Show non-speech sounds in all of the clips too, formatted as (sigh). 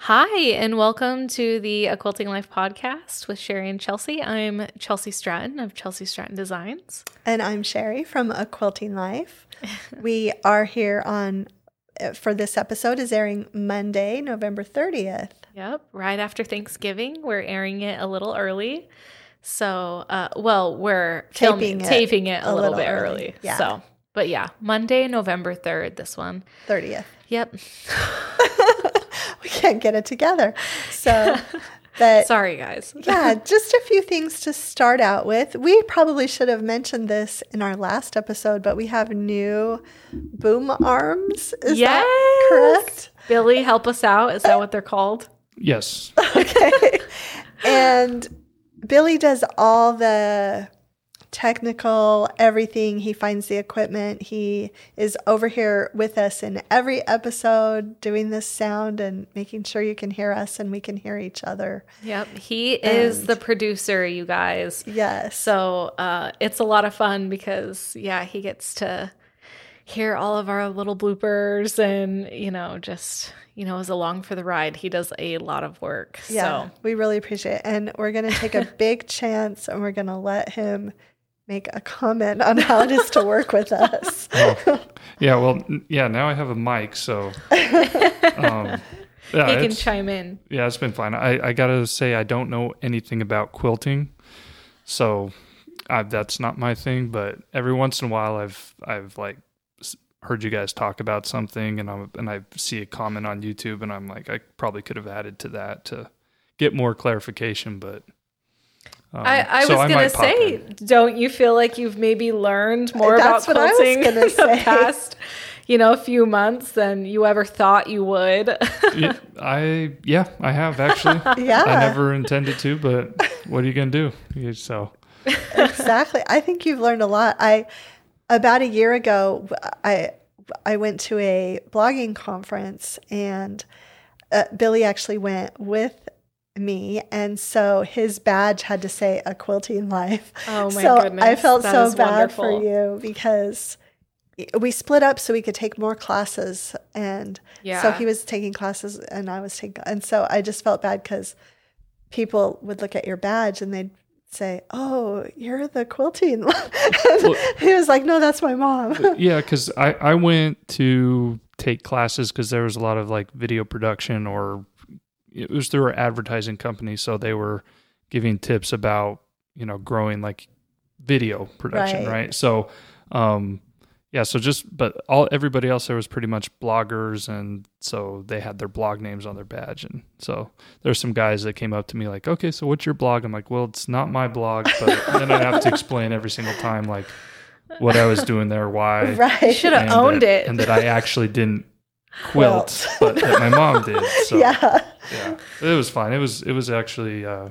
Hi, and welcome to the A Quilting Life podcast with Sherri and Chelsi. I'm Chelsi Stratton of Chelsi Stratton Designs. And I'm Sherri from A Quilting Life. (laughs) we are here on, uh, for this episode, is airing Monday, November 30th. Yep, right after Thanksgiving. We're airing it a little early. So, uh, well, we're Taping filming, it taping it a, a little, little bit early. early. Yeah. So, but yeah, Monday, November 3rd, this one. 30th. Yep. (laughs) (laughs) We can't get it together. So, but (laughs) Sorry, guys. (laughs) yeah, just a few things to start out with. We probably should have mentioned this in our last episode, but we have new boom arms. Is yes. that correct? Billy, help us out. Is that what they're called? Yes. Okay. and Billy does all the technical everything. He finds the equipment. He is over here with us in every episode doing this sound and making sure you can hear us and we can hear each other. Yep. He is the producer, you guys. Yes. So uh, it's a lot of fun because, yeah, he gets to hear all of our little bloopers and, you know, just, you know, is along for the ride. He does a lot of work. Yeah, So, we really appreciate it. And we're going to take a (laughs) big chance and we're going to let him make a comment on how it is to work with (laughs) us. Yeah. Well. Yeah. Now I have a mic, so um, (laughs) yeah, he can chime in. yeah, it's been fine. I I gotta say I don't know anything about quilting, so I, that's not my thing. But every once in a while, I've I've like heard you guys talk about something, and I and I see a comment on YouTube, and I'm like, I probably could have added to that to get more clarification, but. Um, I, I so was going to say, in. don't you feel like you've maybe learned more That's about what quilting (laughs) in the say. past, you know, few months than you ever thought you would? Yeah, I yeah, I have actually. (laughs) Yeah. I never intended to, but what are you gonna do? So (laughs) exactly. I think you've learned a lot. I about a year ago, I I went to a blogging conference, and uh, Billy actually went with me, and so his badge had to say "A Quilting Life." Oh my so goodness. I felt that so is bad for wonderful. you because we split up so we could take more classes, and so he was taking classes and I was taking, and so I just felt bad because people would look at your badge and they'd say, "Oh, you're the quilting." (laughs) he was like, "No, that's my mom." Uh, yeah, because I I went to take classes because there was a lot of like video production or it was through our advertising company, so they were giving tips about you know growing like video production, Right. right? So um yeah so just but all everybody else there was pretty much bloggers and so they had their blog names on their badge and so there's some guys that came up to me like okay so what's your blog i'm like well it's not my blog but then i have to explain every single time like what i was doing there why (laughs) right. should have owned that, it. and that i actually didn't quilt Quilt. but that my mom did (laughs) so yeah. Yeah it was fine it was it was actually uh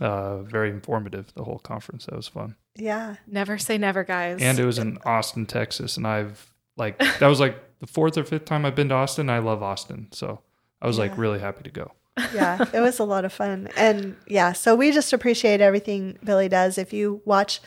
uh very informative the whole conference that was fun Yeah. Never say never, guys. and it was in Austin, Texas, and I've like that was like the fourth or fifth time I've been to Austin. I love Austin, so I was like really happy to go. yeah, it was a lot of fun. And yeah, so we just appreciate everything Billy does. If you watch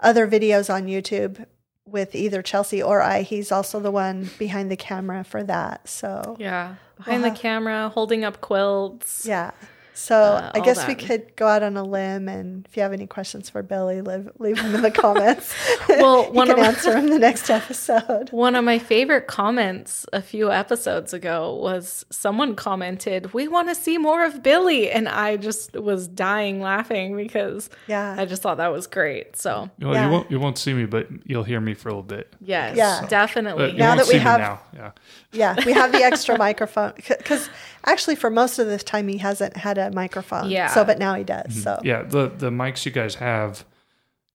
other videos on YouTube with either Chelsi or I, he's also the one behind the camera for that. So yeah, behind Well, the uh-huh. camera, holding up quilts. yeah. So Uh, I all guess we could go out on a limb, and if you have any questions for Billy, leave, leave them in the (laughs) comments. Well, (laughs) one can of- answer them in the next episode. (laughs) One of my favorite comments a few episodes ago was someone commented, "We want to see more of Billy," and I just was dying laughing because Yeah, I just thought that was great. So Well, Yeah. you won't you won't see me, but you'll hear me for a little bit. yes, Yeah. But definitely. you Now won't that we see me have- now, yeah, yeah. We have the extra microphone because actually, for most of this time, he hasn't had a microphone. Yeah. So, but now he does. So Mm-hmm. yeah. The the mics you guys have,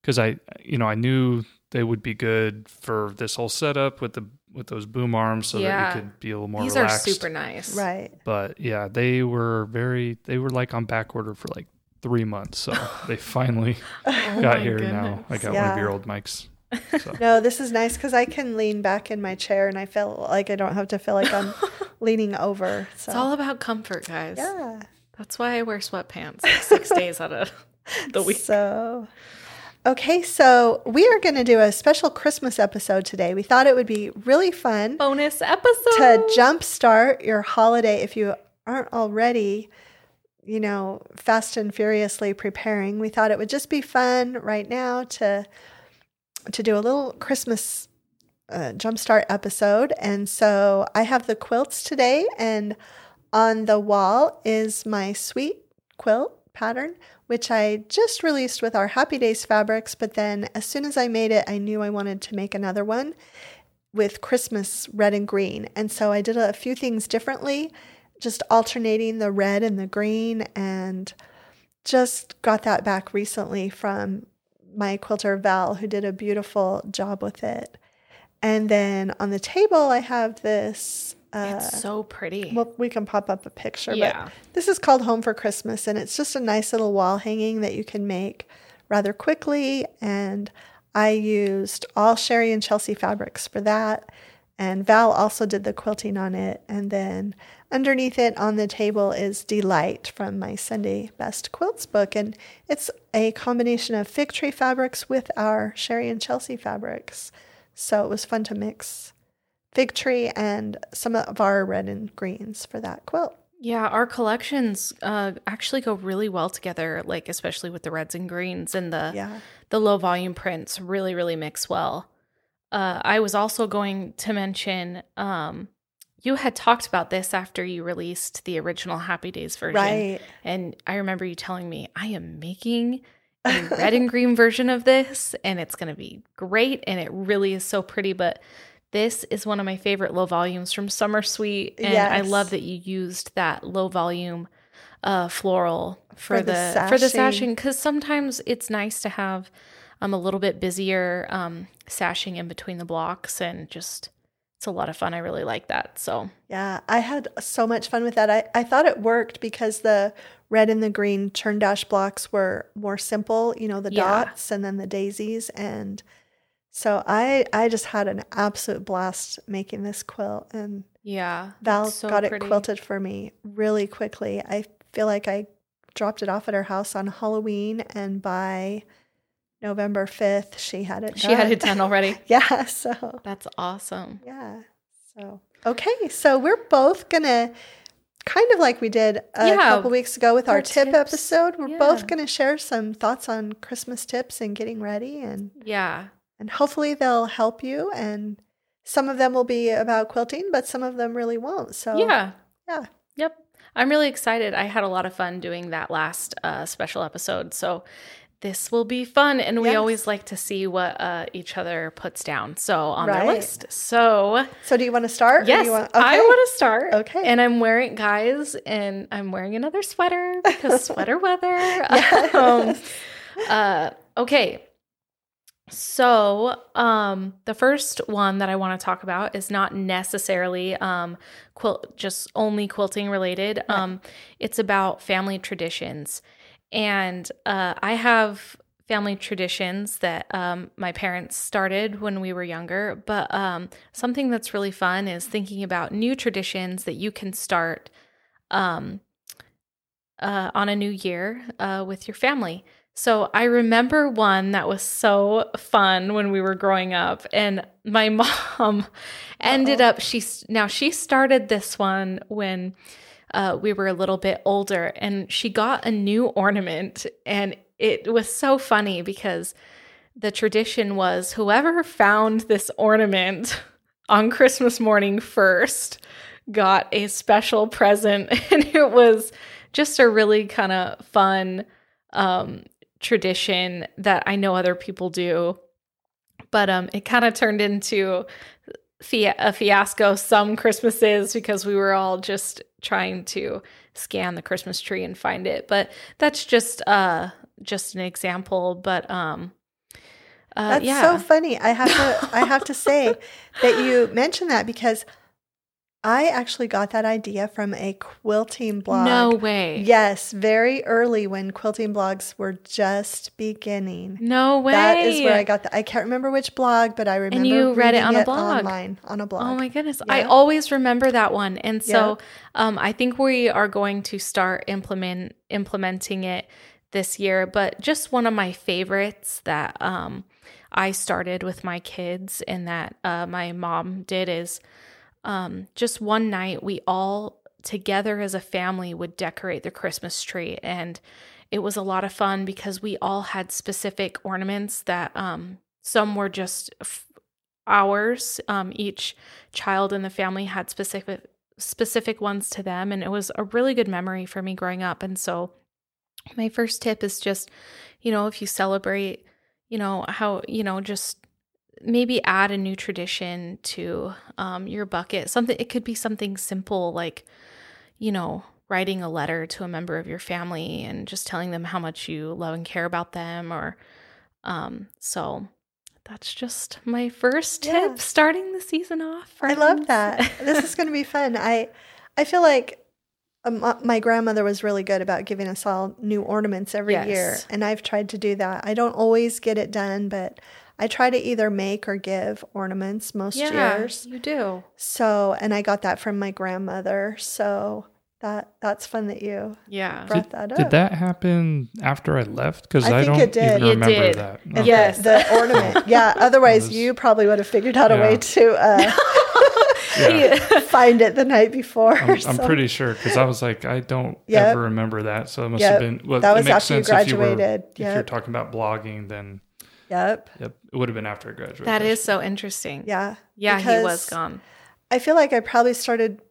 because I you know I knew they would be good for this whole setup with the with those boom arms, so Yeah. that you could be a little more These relaxed. are super nice. right. But yeah, they were very they were like on back order for like three months, so (laughs) they finally Oh got my here now. I goodness. got one of your old mics. So. No, this is nice because I can lean back in my chair and I feel like I don't have to feel like I'm (laughs) leaning over. So It's all about comfort, guys. yeah. That's why I wear sweatpants six (laughs) days out of the week. So, okay, so we are going to do a special Christmas episode today. We thought it would be really fun Bonus episode. to jumpstart your holiday if you aren't already, you know, fast and furiously preparing, we thought it would just be fun right now to to do a little Christmas uh, jumpstart episode. And so I have the quilts today, and on the wall is my sweet quilt pattern, which I just released with our Happy Days fabrics. But then as soon as I made it, I knew I wanted to make another one with Christmas red and green. And so I did a few things differently, just alternating the red and the green, and just got that back recently from my quilter Val, who did a beautiful job with it. And then on the table, I have this. Uh, it's so pretty. well, we can pop up a picture, Yeah. but this is called Home for Christmas, and it's just a nice little wall hanging that you can make rather quickly. And I used all Sherri and Chelsi fabrics for that. And Val also did the quilting on it. And then underneath it on the table is Delight from my Sunday Best Quilts book. And it's a combination of fig tree fabrics with our Sherri and Chelsi fabrics. So it was fun to mix fig tree and some of our red and greens for that quilt. Yeah, our collections uh, actually go really well together, like especially with the reds and greens and the Yeah. the low volume prints really really mix well. Uh, I was also going to mention um, you had talked about this after you released the original Happy Days version, Right. and I remember you telling me I am making a red and green version of this, and it's going to be great, and it really is so pretty, but. This is one of my favorite low volumes from Summer Sweet, and I love that you used that low volume uh, floral for, For the the, for the sashing. sashing because sometimes it's nice to have um, a little bit busier um, sashing in between the blocks and just it's a lot of fun. I really like that. So Yeah, I had so much fun with that. I, I thought it worked because the red and the green turn dash blocks were more simple, you know, the Yeah. dots and then the daisies. And so I I just had an absolute blast making this quilt. And yeah, Val so got it quilted for me really quickly. I feel like I dropped it off at her house on Halloween, and by November 5th, she had it She had it done already. (laughs) Yeah, so That's awesome. yeah. So, okay. So we're both going to kind of like we did a Yeah, couple weeks ago with our, our tip tips. episode. We're Yeah. both going to share some thoughts on Christmas tips and getting ready and Yeah, and hopefully they'll help you and some of them will be about quilting, but some of them really won't. So, yeah, yeah. Yep. I'm really excited. I had a lot of fun doing that last uh, special episode. So this will be fun. And we Yes. always like to see what uh, each other puts down. So on their Right. list. So So, do you want to start? Yes, you want, I want to start. Okay. And I'm wearing, guys, and I'm wearing another sweater because (laughs) sweater weather. Yes. (laughs) Um, uh, okay. So, um, the first one that I want to talk about is not necessarily um, quilt, just only quilting related. Um, it's about family traditions, and uh, I have family traditions that um, my parents started when we were younger. But um, something that's really fun is thinking about new traditions that you can start um, uh, on a new year uh, with your family. So I remember one that was so fun when we were growing up, and my (laughs) mom ended up she now she started this one when uh, we were a little bit older, and she got a new ornament, and it was so funny because the tradition was whoever found this ornament (laughs) on Christmas morning first got a special present, (laughs) and it was just a really kind of fun um, tradition that I know other people do. But um, it kind of turned into fia- a fiasco some Christmases because we were all just trying to scan the Christmas tree and find it. But that's just uh just an example. But um, uh, That's yeah, so funny. I have to I have to (laughs) say that you mentioned that because I actually got that idea from a quilting blog. no way, Yes, very early when quilting blogs were just beginning. no way. That is where I got the I can't remember which blog, but I remember you read it on a blog. online on a blog. Oh my goodness. I always remember that one. And so Yeah. um, I think we are going to start implement implementing it this year. But just one of my favorites that um, I started with my kids and that uh, my mom did is um, just one night we all together as a family would decorate the Christmas tree. And it was a lot of fun because we all had specific ornaments that um, some were just f- ours. Um, each child in the family had specific specific ones to them, and it was a really good memory for me growing up. And so, my first tip is just, you know, if you celebrate, you know how you know just maybe add a new tradition to um, your bucket. Something it could be something simple like, you know, writing a letter to a member of your family and just telling them how much you love and care about them, or um, so. That's just my first tip Yeah. starting the season off. I love that. this is going to be (laughs) fun. I I feel like um, uh, my grandmother was really good about giving us all new ornaments every year, and I've tried to do that. I don't always get it done, but I try to either make or give ornaments most yeah, years. you do. So, and I got that from my grandmother. So that that's fun that you Yeah. brought that up. Did that happen after I left? Because I I, think don't it did. even It remember did. that. Okay. Yes. the, the ornament. Yeah. (laughs) Otherwise, was- you probably would have figured out a way to uh, (laughs) Yeah. (laughs) find it the night before. I'm, or I'm pretty sure because I was like, I don't Yep. ever remember that. So it must Yep. have been. Well, That it was makes after you sense if you were- graduated. If you're talking about blogging, then Yep. yep, it would have been after I graduated. That is so interesting. Yeah. Yeah, he was gone. I feel like I probably started,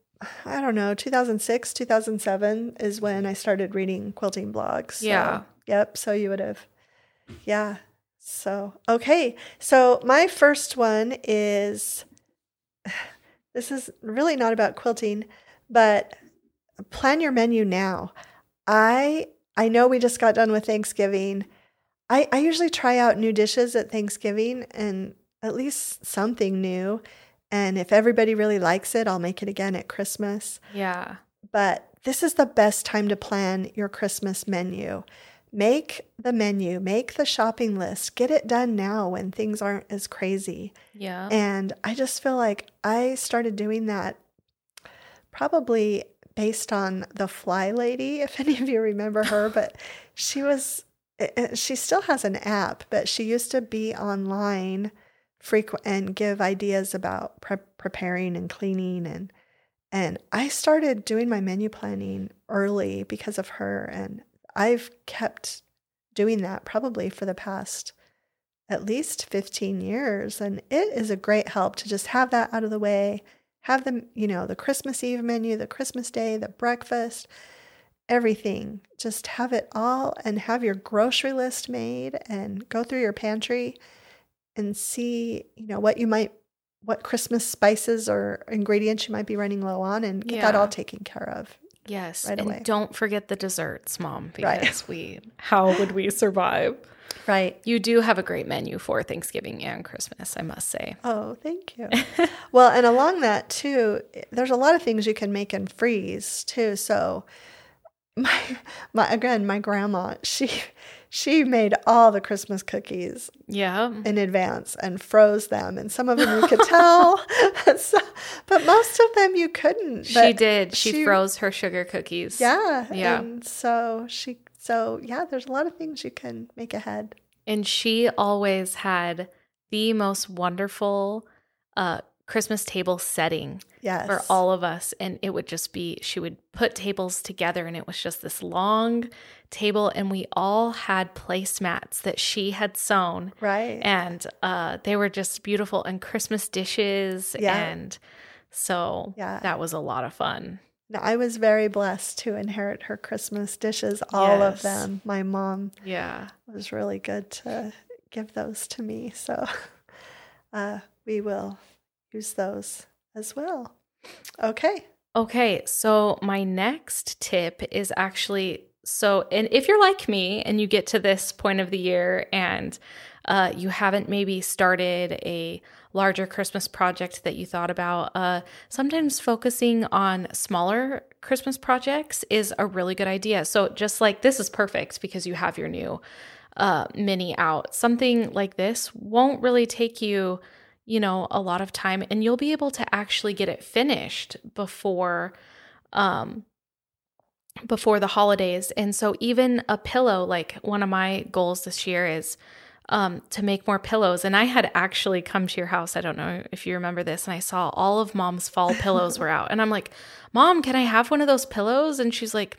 I don't know, 2006, 2007 is when I started reading quilting blogs. So, Yeah. Yep. So you would have, yeah. So, okay. So my first one is (sighs) this is really not about quilting, but plan your menu now. I I know we just got done with Thanksgiving. I, I usually try out new dishes at Thanksgiving and at least something new. And if everybody really likes it, I'll make it again at Christmas. Yeah. But this is the best time to plan your Christmas menu. Make the menu, make the shopping list, get it done now when things aren't as crazy. Yeah. And I just feel like I started doing that probably based on the Fly Lady, if (laughs) any of you remember her, but she was, she still has an app, but she used to be online frequent and give ideas about pre- preparing and cleaning and and I started doing my menu planning early because of her and I've kept doing that probably for the past at least 15 years and it is a great help to just have that out of the way have the you know the christmas eve menu the christmas day the breakfast everything just have it all and have your grocery list made and go through your pantry and see you know what you might what christmas spices or ingredients you might be running low on and get that all taken care of yes. right and away. don't forget the desserts, mom, (laughs) Right. because we how would we survive? right You do have a great menu for Thanksgiving and Christmas, I must say. Oh, thank you. (laughs) well, and along that too, there's a lot of things you can make and freeze too. So my my again, my grandma, she she made all the Christmas cookies Yeah. in advance and froze them. And some of them you could tell. (laughs) (laughs) So- but most of them you couldn't. she did. She, she- froze her sugar cookies. Yeah. Yeah. And so she so yeah, there's a lot of things you can make ahead. And she always had the most wonderful uh, Christmas table setting Yes. for all of us. And it would just be, she would put tables together and it was just this long table. And we all had placemats that she had sewn. right. And uh, they were just beautiful and Christmas dishes. Yeah. And so Yeah. that was a lot of fun. No, I was very blessed to inherit her Christmas dishes, all of them. My mom Yeah. was really good to give those to me. So (laughs) uh, we will use those as well. Okay. Okay, so my next tip is actually so, and if you're like me and you get to this point of the year and uh, you haven't maybe started a larger Christmas project that you thought about, uh, sometimes focusing on smaller Christmas projects is a really good idea. So, just like this is perfect because you have your new uh, mini out. Something like this won't really take you, you know, a lot of time, and you'll be able to actually get it finished before, um, before the holidays. And so, even a pillow, like one of my goals this year is um, to make more pillows. And I had actually come to your house. I don't know if you remember this. And I saw all of mom's fall pillows were out. And I'm like, Mom, can I have one of those pillows? And she's like,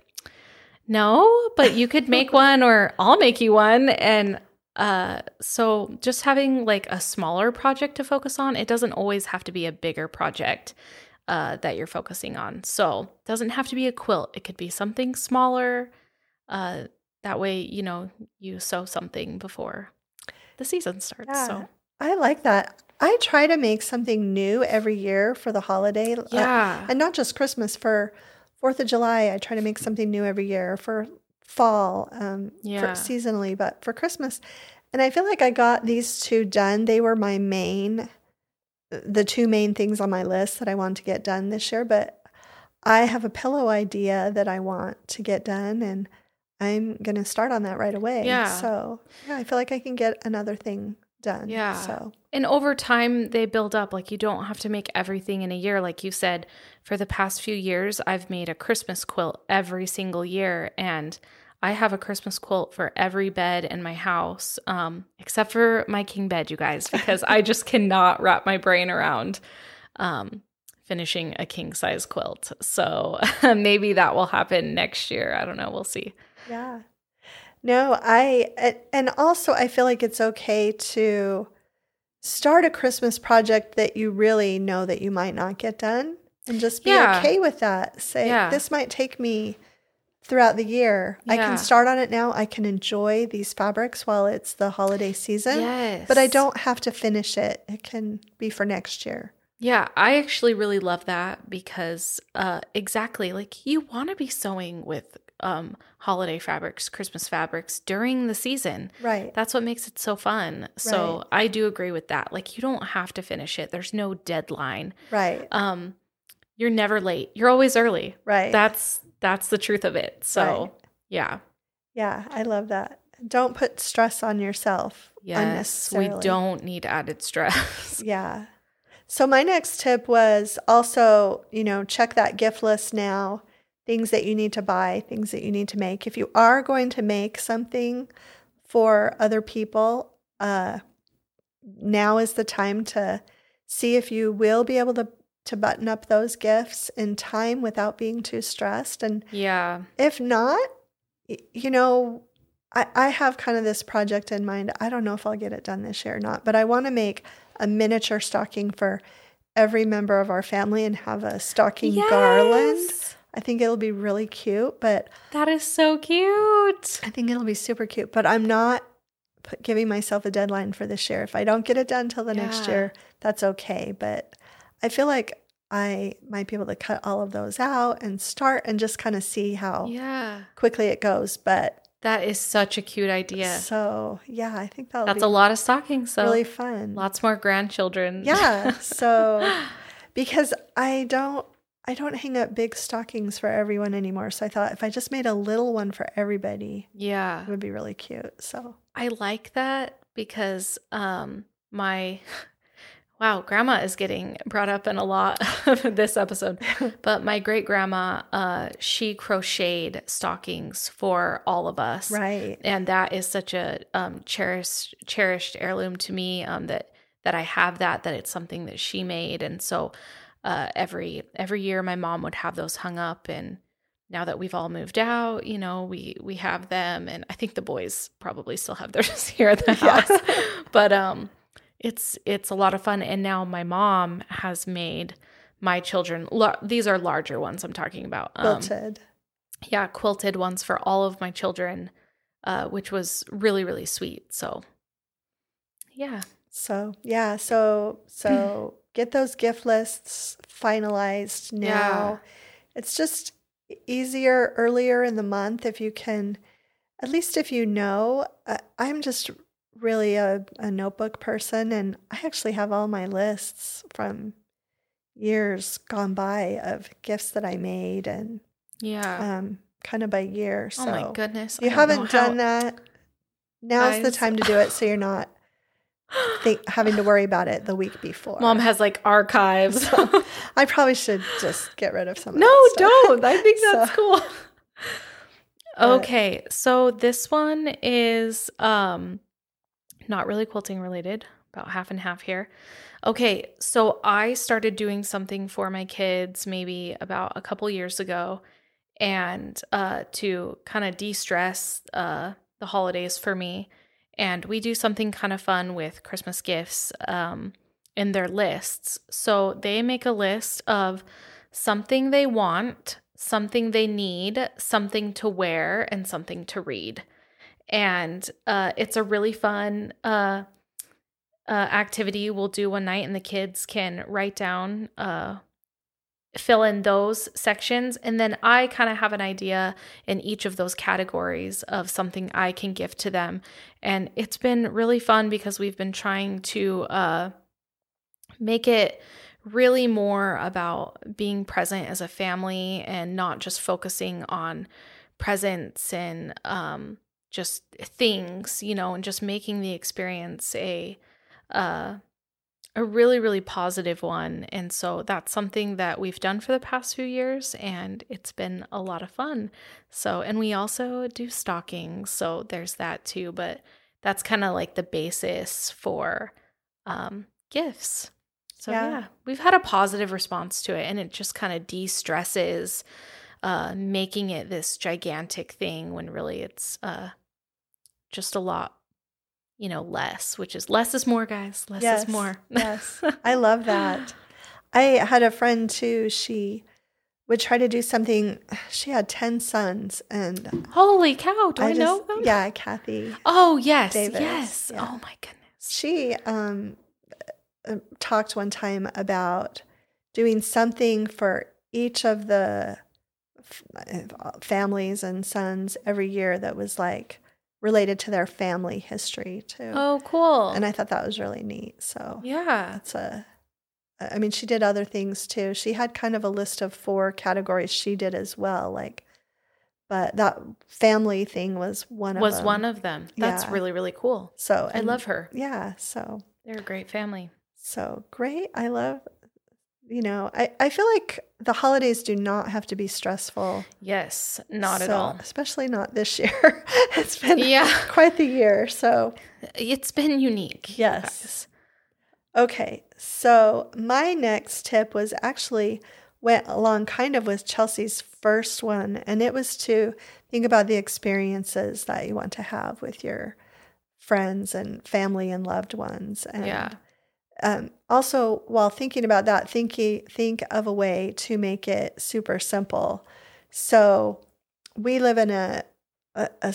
No, but you could make (laughs) one or I'll make you one. And uh, so just having like a smaller project to focus on, it doesn't always have to be a bigger project uh, that you're focusing on. So it doesn't have to be a quilt. It could be something smaller. Uh, that way, you know, you sew something before the season starts. Yeah. So I like that. I try to make something new every year for the holiday. uh, yeah, and not just Christmas. For Fourth of July, I try to make something new every year. For fall, um, Yeah. for seasonally, but for Christmas, and I feel like I got these two done. They were my main, the two main things on my list that I want to get done this year. But I have a pillow idea that I want to get done, and I'm gonna start on that right away. Yeah. So yeah, I feel like I can get another thing done. Yeah. So And over time, they build up. Like, you don't have to make everything in a year. Like you said, for the past few years, I've made a Christmas quilt every single year. And I have a Christmas quilt for every bed in my house, um, except for my king bed, you guys, (laughs) because I just cannot wrap my brain around um, finishing a king size quilt. So (laughs) maybe that will happen next year. I don't know. We'll see. Yeah. No, I, and also I feel like it's okay to start a Christmas project that you really know that you might not get done and just be Yeah. okay with that. Say Yeah. this might take me throughout the year. I can start on it now. I can enjoy these fabrics while it's the holiday season. Yes. But I don't have to finish it. It can be for next year. Yeah, I actually really love that because uh exactly like you want to be sewing with um holiday fabrics, Christmas fabrics during the season. Right. That's what makes it so fun. So Right. I do agree with that. Like you don't have to finish it. There's no deadline. Right. Um you're never late. You're always early. Right. That's that's the truth of it. So, Right. yeah. yeah, I love that. Don't put stress on yourself Yes, we don't need added stress. (laughs) Yeah. So my next tip was also, you know, check that gift list now, things that you need to buy, things that you need to make. If you are going to make something for other people, uh now is the time to see if you will be able to to button up those gifts in time without being too stressed and yeah. if not, you know, I, I have kind of this project in mind. I don't know if I'll get it done this year or not, but I want to make a miniature stocking for every member of our family and have a stocking garland. I think it'll be really cute, but That is so cute. I think it'll be super cute. But I'm not giving myself a deadline for this year. If I don't get it done till the next year, that's okay. But I feel like I might be able to cut all of those out and start and just kind of see how Yeah. quickly it goes. But That is such a cute idea. so yeah, I think that'll That's a lot of stockings, so really fun. lots more grandchildren. Yeah. (laughs) So because I don't I don't hang up big stockings for everyone anymore. So I thought if I just made a little one for everybody, yeah. it would be really cute. So I like that because um my wow, grandma is getting brought up in a lot of (laughs) this episode. (laughs) But my great grandma, uh, she crocheted stockings for all of us. right. and that is such a um, cherished cherished heirloom to me um, that that I have that that it's something that she made and so uh, every every year my mom would have those hung up and now that we've all moved out you know we we have them and I think the boys probably still have theirs (laughs) here at the Yeah. house but um it's it's a lot of fun and now my mom has made my children lar- these are larger ones I'm talking about um, Quilted. yeah, quilted ones for all of my children, uh, which was really, really sweet. So, yeah, So yeah, so so (clears throat) get those gift lists finalized now. Yeah. It's just easier earlier in the month if you can, at least if you know. Uh, I'm just really a, a notebook person, and I actually have all my lists from years gone by of gifts that I made and yeah. um, kind of by year. So oh my goodness, you haven't done that, now's the time to do it so you're not (gasps) think, having to worry about it the week before. Mom has like archives. (laughs) I probably should just get rid of some of no, don't. I think that's (laughs) So- cool. Okay, so this one is um not really quilting related, about half and half here. Okay, so I started doing something for my kids maybe about a couple years ago and uh, to kind of de stress uh, the holidays for me. And we do something kind of fun with Christmas gifts um, in their lists. So they make a list of something they want, something they need, something to wear, and something to read. And uh, it's a really fun uh, uh, activity we'll do one night, and the kids can write down uh, fill in those sections. And then I kind of have an idea in each of those categories of something I can gift to them. And it's been really fun because we've been trying to uh, make it really more about being present as a family and not just focusing on presents and um, just things, you know, and just making the experience a uh, a really, really positive one. And so that's something that we've done for the past few years, and it's been a lot of fun. So, and we also do stockings. So there's that too. But that's kind of like the basis for um, gifts. So, yeah. yeah. we've had a positive response to it, and it just kind of de stresses uh, making it this gigantic thing when really it's uh, just a lot you know, less, which is less is more, guys. Less yes, is more. (laughs) yes. I love that. I had a friend too. She would try to do something. She had 10 sons and holy cow. Do I, I just, know them? Yeah. Kathy. Oh, yes. Davis, yes. Yeah. Oh, my goodness. She um, uh, talked one time about doing something for each of the uh, families and sons every year that was like, related to their family history too. Oh, cool. And I thought that was really neat. So, yeah. That's a I mean, she did other things too. She had kind of a list of four categories she did as well, like but that family thing was one of was them. one of them. That's yeah. really really cool. So, I love her. Yeah, so they're a great family. So, great. I love you know, I, I feel like the holidays do not have to be stressful. Yes, not so, at all. Especially not this year. (laughs) it's been yeah. (laughs) quite the year. So it's been unique. Yes. Okay. So my next tip was actually went along kind of with Chelsi's first one, and it was to think about the experiences that you want to have with your friends and family and loved ones. And yeah um, also, while thinking about that, think, think of a way to make it super simple. So, we live in a, a,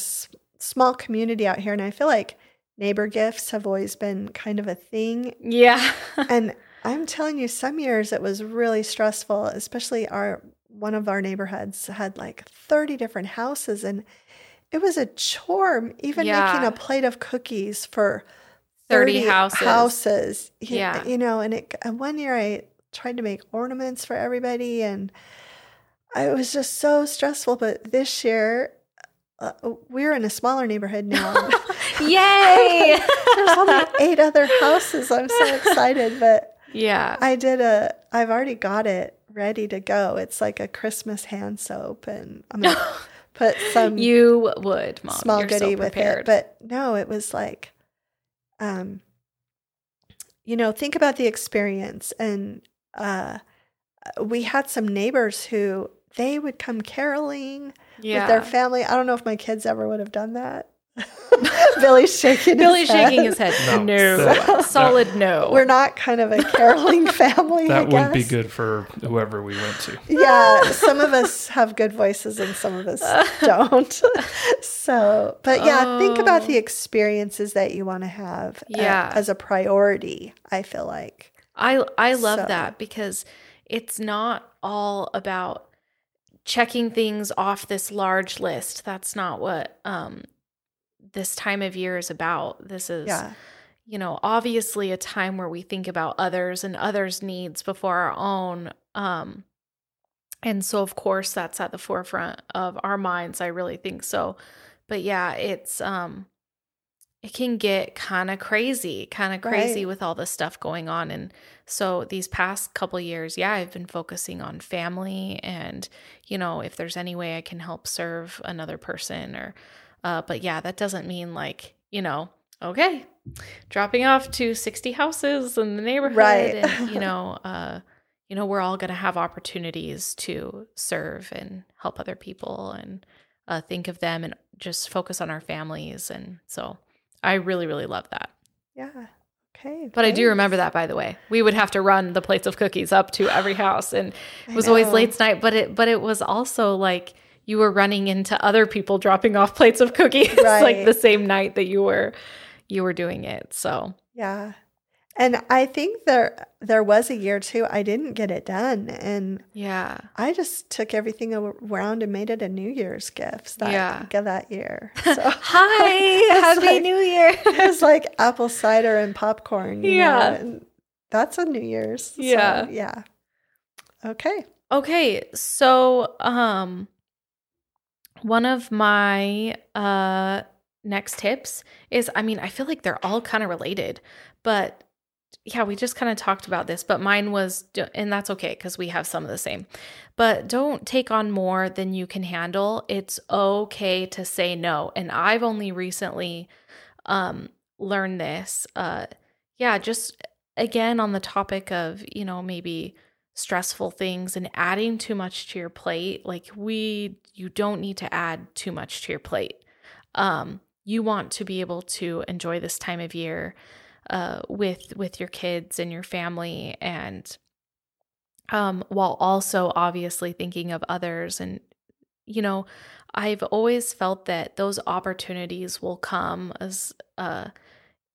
small community out here, and I feel like neighbor gifts have always been kind of a thing. Yeah. (laughs) and I'm telling you, some years it was really stressful, especially our one of our neighborhoods had like 30 different houses, and it was a chore even yeah. making a plate of cookies for 30, 30 houses. Houses. Yeah. You know, and it and one year I tried to make ornaments for everybody and I was just so stressful, but this year uh, we're in a smaller neighborhood now. (laughs) (laughs) Yay! (laughs) There's only eight other houses. I'm so excited, but yeah, I did a. I've already got it ready to go. It's like a Christmas hand soap, and I'm gonna put some. You would, Mom. Small You're goodie so with it, but no, it was like um, you know, think about the experience. And uh, we had some neighbors who they would come caroling yeah. with their family. I don't know if my kids ever would have done that. (laughs) Billy's shaking. Billy's his shaking his head. No, no. So, solid no. We're not kind of a caroling (laughs) family. that wouldn't be good for whoever we went to. Yeah, some of us have good voices and some of us (laughs) don't. so, but yeah, oh. think about the oh. experiences that you want to have. Uh, yeah. as a priority. I feel like. I I love so. that because it's not all about checking things off this large list. That's not what um this time of year is about. This is, yeah. you know, obviously a time where we think about others and others' needs before our own. Um, and so, of course, that's at the forefront of our minds. I really think so. But yeah, it's, um, it can get kind of crazy, kind of crazy right. with all the stuff going on. And so these past couple years, yeah, I've been focusing on family and, you know, if there's any way I can help serve another person or uh, but yeah, that doesn't mean like, you know, okay, dropping off to 60 houses in the neighborhood. Right. And, you (laughs) know, uh, you know, we're all going to have opportunities to serve and help other people and uh, think of them and just focus on our families. And so I really, really love that. Yeah. Okay. But I do remember that, by the way. We would have to run the plates of cookies up to every house, and (laughs) it was always late night. But it, but it was also like you were running into other people dropping off plates of cookies, (laughs) like the same night that you were you were doing it. So Yeah. And I think there there was a year too I didn't get it done and yeah, I just took everything around and made it a New Year's gift that Yeah. that year. (laughs) So (laughs) hi, happy like- New Year. it was like apple cider and popcorn. Yeah. Know? And that's a New Year's. So, Yeah. yeah. Okay. Okay, so um one of my uh next tips is I mean, I feel like they're all kind of related, but yeah, we just kind of talked about this, but mine was and that's okay cuz we have some of the same. But don't take on more than you can handle. It's okay to say no. And I've only recently um learned this. Uh yeah, just again on the topic of, you know, maybe stressful things and adding too much to your plate like we you don't need to add too much to your plate. Um you want to be able to enjoy this time of year uh with with your kids and your family and um while also obviously thinking of others. And you know i've always felt that those opportunities will come as uh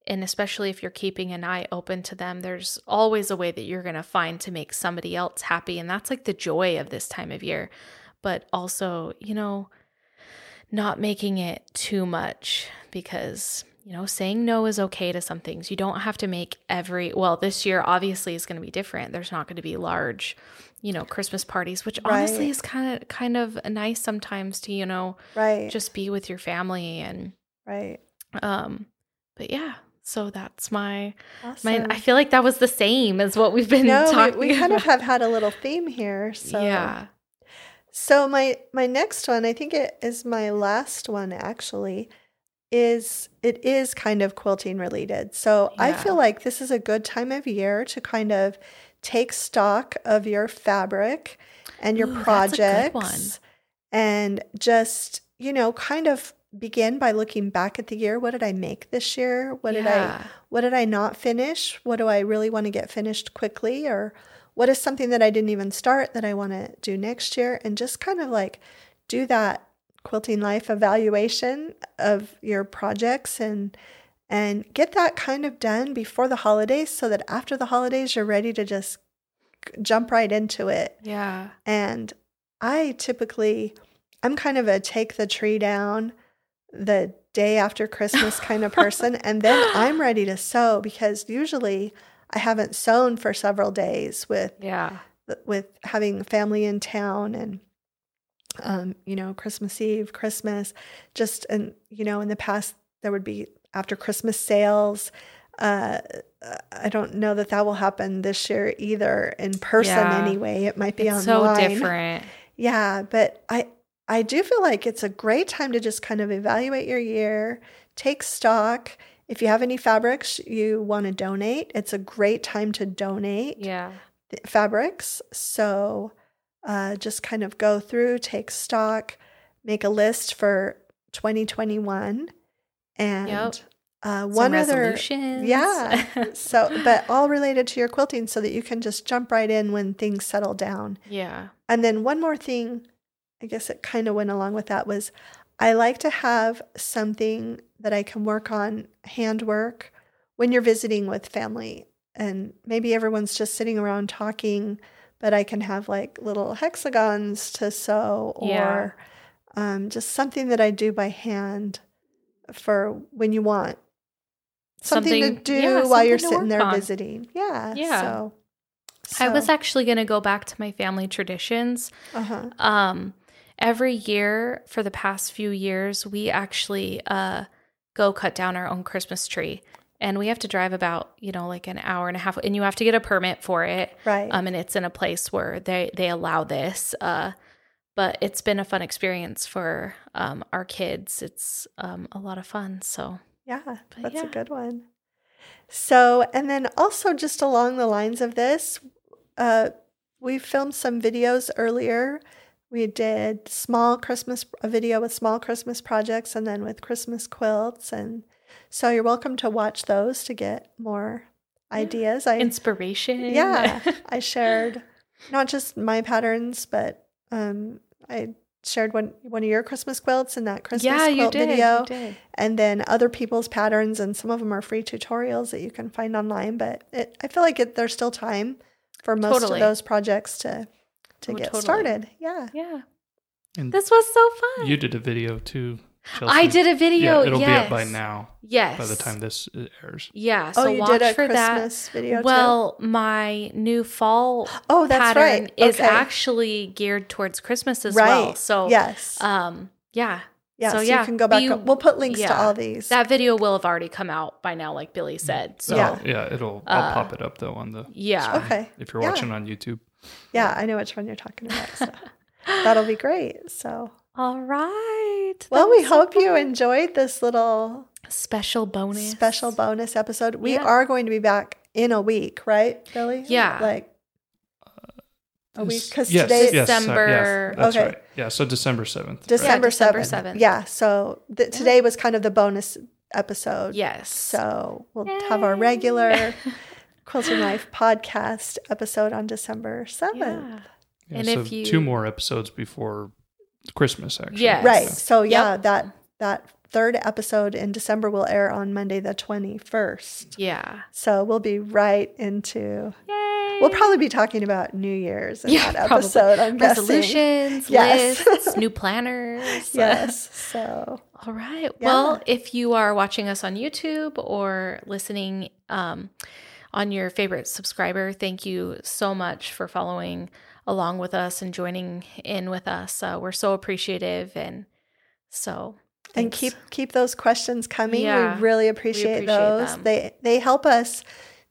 and especially if you're keeping an eye open to them there's always a way that you're going to find to make somebody else happy and that's like the joy of this time of year but also you know not making it too much because you know saying no is okay to some things you don't have to make every well this year obviously is going to be different there's not going to be large you know christmas parties which honestly Right. is kind of kind of nice sometimes to you know Right. just be with your family and right. um but yeah so that's my Awesome. my i feel like that was the same as what we've been no, talking we, we kind of have had a little theme here. So yeah So my my next one, I think it is my last one actually, is it is kind of quilting related. So I feel like this is a good time of year to kind of take stock of your fabric and your Ooh, that's a good one. projects and just, you know, kind of begin by looking back at the year. What did I make this year? What did I what did I not finish? What do I really want to get finished quickly? Or what is something that I didn't even start that I want to do next year? And just kind of like do that quilting life evaluation of your projects and and get that kind of done before the holidays so that after the holidays you're ready to just jump right into it. yeah And I typically, I'm kind of a take the tree down the day after Christmas kind of person. (laughs) and then I'm ready to sew because usually I haven't sewn for several days with yeah with having family in town and um, you know, Christmas Eve, Christmas, just and you know, in the past there would be after Christmas sales. Uh, I don't know that that will happen this year either in person Yeah. anyway. It might be it's so online. different Yeah, but I I do feel like it's a great time to just kind of evaluate your year, take stock. If you have any fabrics you want to donate, it's a great time to donate yeah fabrics. So uh, just kind of go through, take stock, make a list for 2021, and Yep. uh, one other yeah. (laughs) so, but all related to your quilting, so that you can just jump right in when things settle down. yeah And then one more thing, I guess it kind of went along with that was I like to have something that I can work on handwork when you're visiting with family. And maybe everyone's just sitting around talking, but I can have like little hexagons to sew or Yeah. um, just something that I do by hand for when you want something, Something- to do yeah, while you're sitting there on. visiting. Yeah. Yeah. So, i was actually going to go back to my family traditions uh-huh. um every year for the past few years we actually uh go cut down our own christmas tree and we have to drive about you know like an hour and a half and you have to get a permit for it right. um and it's in a place where they they allow this uh but it's been a fun experience for um our kids it's um a lot of fun so Yeah, But that's yeah. a good one. So, and then also just along the lines of this, uh, we filmed some videos earlier. We did small Christmas, a video with small Christmas projects and then with Christmas quilts. And so you're welcome to watch those to get more ideas. I, Inspiration. yeah, (laughs) I shared not just my patterns, but um, I shared one, one of your Christmas quilts in that Christmas yeah, quilt did. video You did. and then other people's patterns and some of them are free tutorials that you can find online but it, i feel like it, there's still time for most Totally. of those projects to to Oh, get totally. started yeah Yeah. And This was so fun. you did a video too. Chelsi. I did a video. Yeah, it'll be up by now. Yes. By the time this uh, airs. Yeah. oh So you watch did a for that. christmas video Well, my new fall oh that's pattern right is Okay. actually geared towards Christmas as right well. So yes um yeah. yeah so so, yeah, you can go back be- we'll put links to all these That video will have already come out by now, like Billy said. So Yeah. Yeah, it'll. I'll Uh, pop it up though on the. yeah. okay If you're Yeah. watching on YouTube. Yeah i know which one you're talking about so (laughs) that'll be great so All right. That well we so hope you enjoyed this little special bonus. special bonus episode. We Yeah. are going to be back in a week, right, Billy? Yeah. Like a uh, week because yes, today's yes, uh, sorry, December- yeah, that's Okay. right. Yeah, so December seventh. December December 7th. 7th. Yeah. So th- today was kind of the bonus episode. Yes. So we'll have our regular (laughs) Quilting Life podcast episode on December 7th. yeah. Yeah, And so if you- two more episodes before Christmas, actually. Yes. Right. So yeah, Yep. that that third episode in December will air on Monday the 21st. Yeah. So we'll be right into Yay. We'll probably be talking about New Year's in Yeah, that probably. episode. I'm guessing. resolutions, Yes. lists, (laughs) new planners. Yes. So All right. Yeah. Well, if you are watching us on YouTube or listening um, on your favorite subscriber, thank you so much for following along with us and joining in with us. Uh, we're so appreciative, and so and keep keep those questions coming. Yeah, we really appreciate, appreciate those. them. They they help us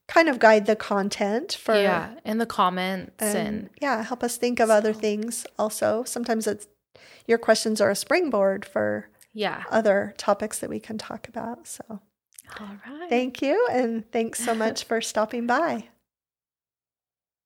kind of guide the content for yeah in the comments and, and yeah, help us think of other things also. Sometimes it's your questions are a springboard for yeah. other topics that we can talk about. So All right. thank you and thanks so much (laughs) for stopping by.